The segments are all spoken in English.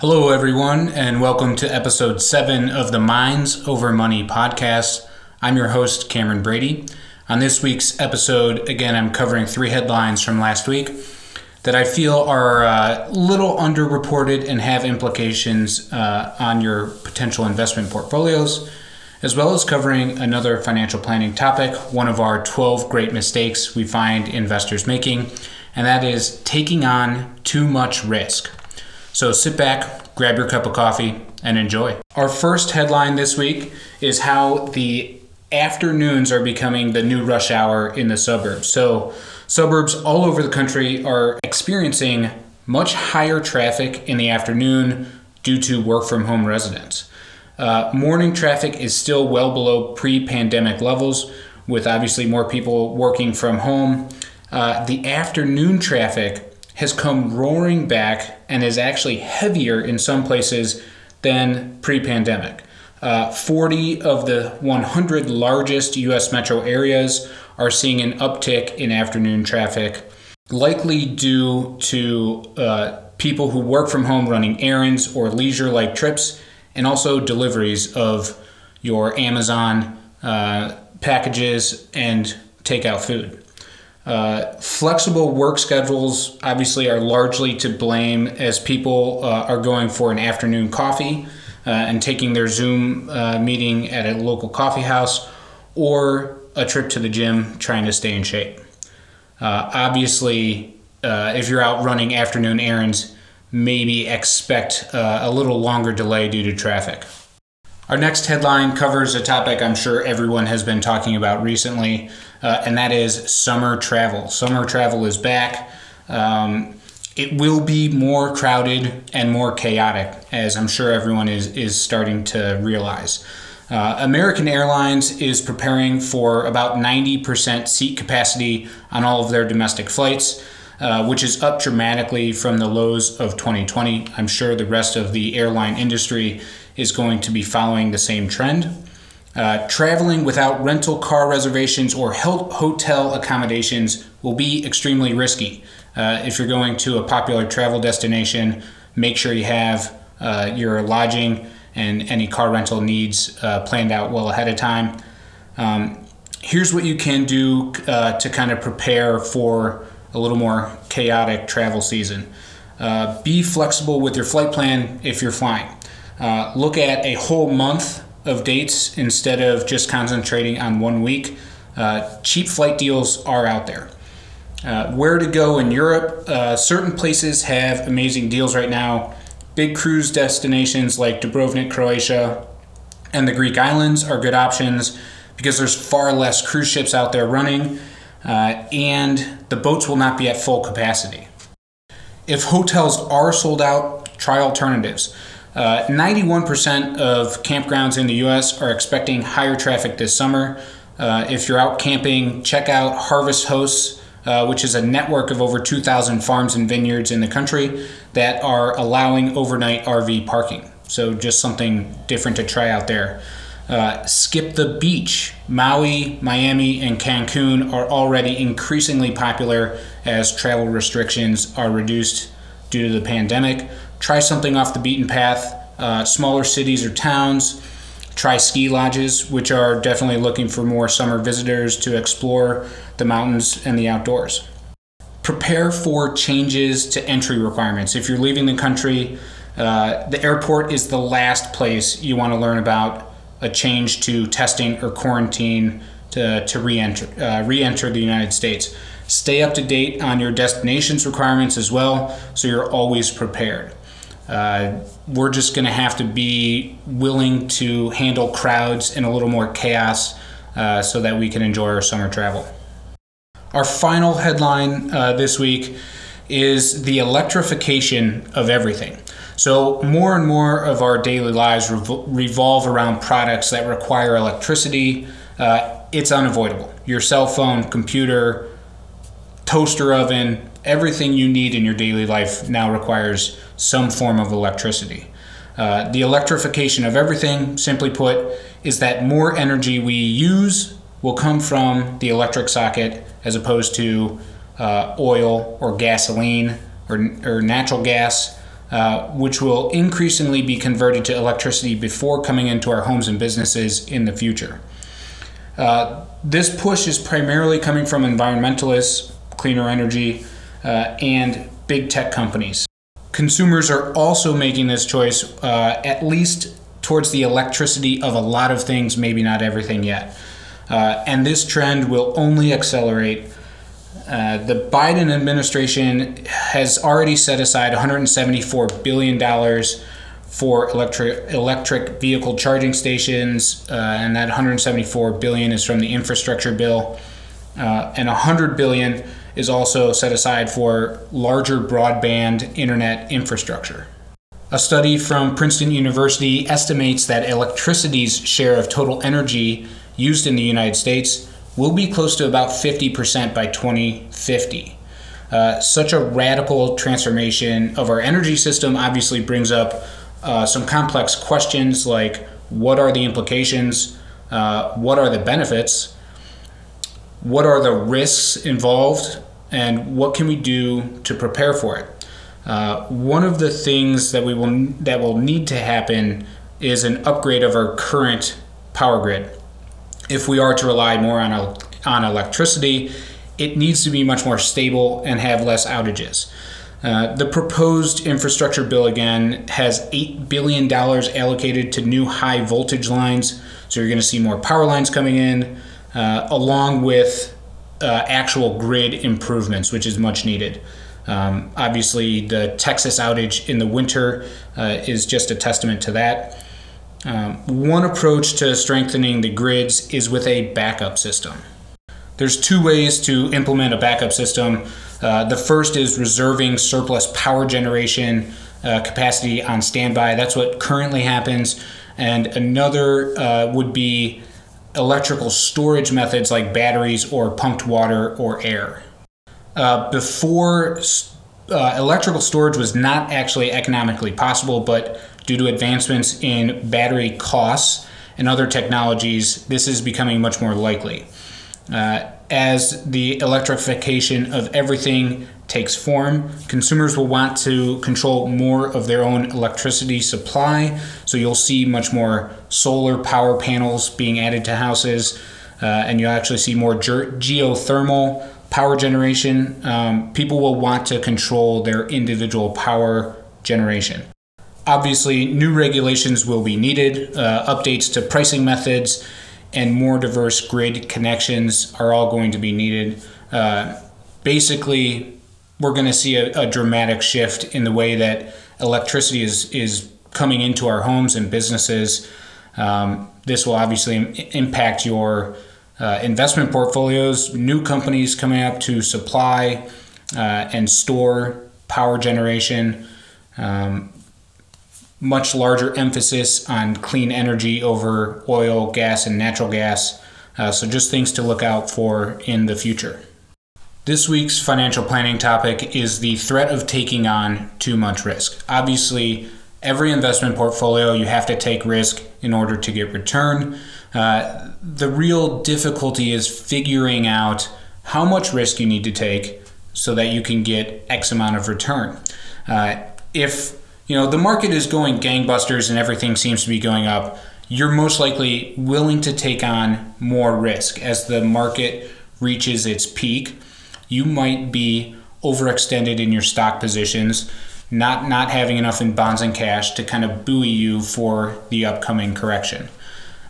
Hello, everyone, and welcome to episode seven of the Minds Over Money podcast. I'm your host, Cameron Brady. On this week's episode, again, I'm covering three headlines from last week that I feel are a uh, little underreported and have implications uh, on your potential investment portfolios, as well as covering another financial planning topic, one of our 12 great mistakes we find investors making, and that is taking on too much risk. So sit back, grab your cup of coffee, and enjoy. Our first headline this week is how the afternoons are becoming the new rush hour in the suburbs. So, suburbs all over the country are experiencing much higher traffic in the afternoon due to work from home residents. Uh, morning traffic is still well below pre pandemic levels, with obviously more people working from home. Uh, the afternoon traffic has come roaring back and is actually heavier in some places than pre pandemic. Uh, 40 of the 100 largest US metro areas are seeing an uptick in afternoon traffic, likely due to uh, people who work from home running errands or leisure like trips, and also deliveries of your Amazon uh, packages and takeout food. Uh, flexible work schedules obviously are largely to blame as people uh, are going for an afternoon coffee uh, and taking their Zoom uh, meeting at a local coffee house or a trip to the gym trying to stay in shape. Uh, obviously, if you're out running afternoon errands, maybe expect a little longer delay due to traffic. Our next headline covers a topic I'm sure everyone has been talking about recently, uh, and that is summer travel. Summer travel is back. Um, it will be more crowded and more chaotic, as I'm sure everyone is, is starting to realize. Uh, American Airlines is preparing for about 90% seat capacity on all of their domestic flights. Uh, which is up dramatically from the lows of 2020. I'm sure the rest of the airline industry is going to be following the same trend. Uh, traveling without rental car reservations or hotel accommodations will be extremely risky. Uh, if you're going to a popular travel destination, make sure you have uh, your lodging and any car rental needs uh, planned out well ahead of time. Um, here's what you can do uh, to kind of prepare for a little more chaotic travel season. Uh, be flexible with your flight plan if you're flying. Uh, look at a whole month of dates instead of just concentrating on one week. Uh, cheap flight deals are out there. Uh, where to go in Europe? Uh, certain places have amazing deals right now. Big cruise destinations like Dubrovnik, Croatia, and the Greek islands are good options because there's far less cruise ships out there running, uh, and the boats will not be at full capacity. If hotels are sold out, try alternatives. Uh, 91% of campgrounds in the US are expecting higher traffic this summer. Uh, if you're out camping, check out Harvest Hosts, uh, which is a network of over 2,000 farms and vineyards in the country that are allowing overnight RV parking. So, just something different to try out there. Uh, skip the beach. Maui, Miami, and Cancun are already increasingly popular as travel restrictions are reduced due to the pandemic try something off the beaten path. Uh, smaller cities or towns. Try ski lodges, which are definitely looking for more summer visitors to explore the mountains and the outdoors. Prepare for changes to entry requirements. If you're leaving the country, uh, the airport is the last place you want to learn about a change to testing or quarantine to, to re-enter, uh, re-enter the United States. Stay up to date on your destination's requirements as well, so you're always prepared. Uh, we're just going to have to be willing to handle crowds and a little more chaos uh, so that we can enjoy our summer travel. Our final headline uh, this week is the electrification of everything. So, more and more of our daily lives revolve around products that require electricity. Uh, it's unavoidable. Your cell phone, computer, toaster oven, everything you need in your daily life now requires some form of electricity. Uh, the electrification of everything, simply put, is that more energy we use will come from the electric socket as opposed to uh, oil or gasoline or, or natural gas. Uh, which will increasingly be converted to electricity before coming into our homes and businesses in the future. Uh, this push is primarily coming from environmentalists, cleaner energy, uh, and big tech companies. Consumers are also making this choice, uh, at least towards the electricity of a lot of things, maybe not everything yet. Uh, and this trend will only accelerate. Uh, the Biden administration has already set aside $174 billion for electric electric vehicle charging stations, uh, and that 174 billion is from the infrastructure bill, uh, and 100 billion is also set aside for larger broadband internet infrastructure. A study from Princeton University estimates that electricity's share of total energy used in the United States will be close to about 50% by 2050. Uh, such a radical transformation of our energy system obviously brings up uh, some complex questions like what are the implications, uh, what are the benefits, what are the risks involved, and what can we do to prepare for it. Uh, one of the things that we will that will need to happen is an upgrade of our current power grid. If we are to rely more on on electricity, it needs to be much more stable and have less outages. Uh, the proposed infrastructure bill again has $8 billion allocated to new high voltage lines. So you're going to see more power lines coming in, uh, along with uh, actual grid improvements, which is much needed. Um, obviously, the Texas outage in the winter uh, is just a testament to that. Um, one approach to strengthening the grids is with a backup system. There's two ways to implement a backup system. Uh, the first is reserving surplus power generation uh, capacity on standby. That's what currently happens. And another uh, would be electrical storage methods like batteries or pumped water or air. Uh, before, uh, electrical storage was not actually economically possible, but due to advancements in battery costs and other technologies, this is becoming much more likely. Uh, as the electrification of everything takes form, consumers will want to control more of their own electricity supply. So you'll see much more solar power panels being added to houses, uh, and you'll actually see more ge- geothermal power generation. Um, people will want to control their individual power generation. Obviously, new regulations will be needed, uh, updates to pricing methods and more diverse grid connections are all going to be needed. Uh, basically, we're going to see a, a, dramatic shift in the way that electricity is, is coming into our homes and businesses. Um, this will obviously impact your uh, investment portfolios, new companies coming up to supply uh, and store power generation. Um, much larger emphasis on clean energy over oil, gas, and natural gas. Uh, so, just things to look out for in the future. This week's financial planning topic is the threat of taking on too much risk. Obviously, every investment portfolio you have to take risk in order to get return. Uh, the real difficulty is figuring out how much risk you need to take so that you can get X amount of return. Uh, if you know, the market is going gangbusters and everything seems to be going up, you're most likely willing to take on more risk as the market reaches its peak. You might be overextended in your stock positions, not not having enough in bonds and cash to kind of buoy you for the upcoming correction.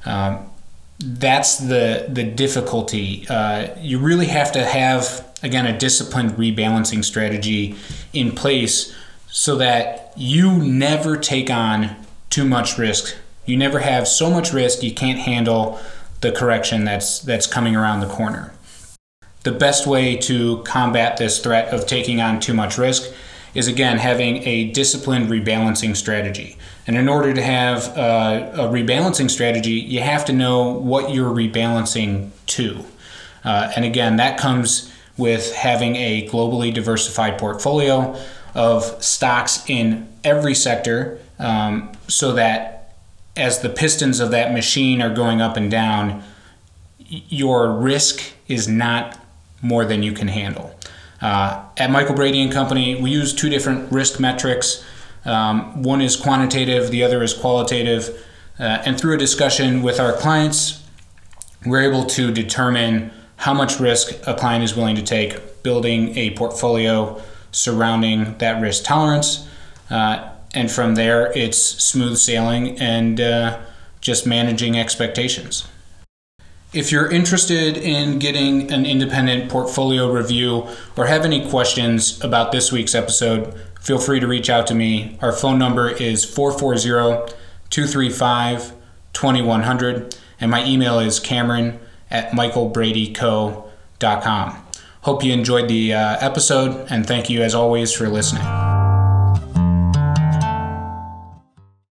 Um, that's the the difficulty. Uh, you really have to have again a disciplined rebalancing strategy in place so that you never take on too much risk. You never have so much risk you can't handle the correction that's that's coming around the corner. The best way to combat this threat of taking on too much risk is again having a disciplined rebalancing strategy. And in order to have a, a rebalancing strategy, you have to know what you're rebalancing to. Uh, and again, that comes with having a globally diversified portfolio of stocks in every sector um, so that as the pistons of that machine are going up and down, your risk is not more than you can handle. Uh, at Michael Brady and Company, we use two different risk metrics. Um, one is quantitative, the other is qualitative. Uh, and through a discussion with our clients, we're able to determine how much risk a client is willing to take building a portfolio surrounding that risk tolerance. Uh, and from there, it's smooth sailing and uh, just managing expectations. If you're interested in getting an independent portfolio review or have any questions about this week's episode, feel free to reach out to me. Our phone number is 440 235 2100, and my email is cameron at michaelbradyco.com. Hope you enjoyed the uh, episode, and thank you as always for listening.